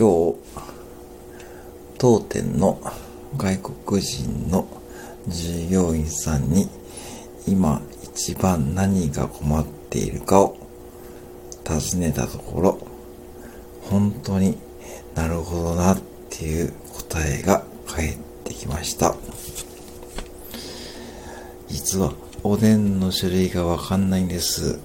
今日、当店の外国人の従業員さんに今一番何が困っているかを尋ねたところ、本当になるほどなっていう答えが返ってきました。実はおでんの種類がわかんないんです。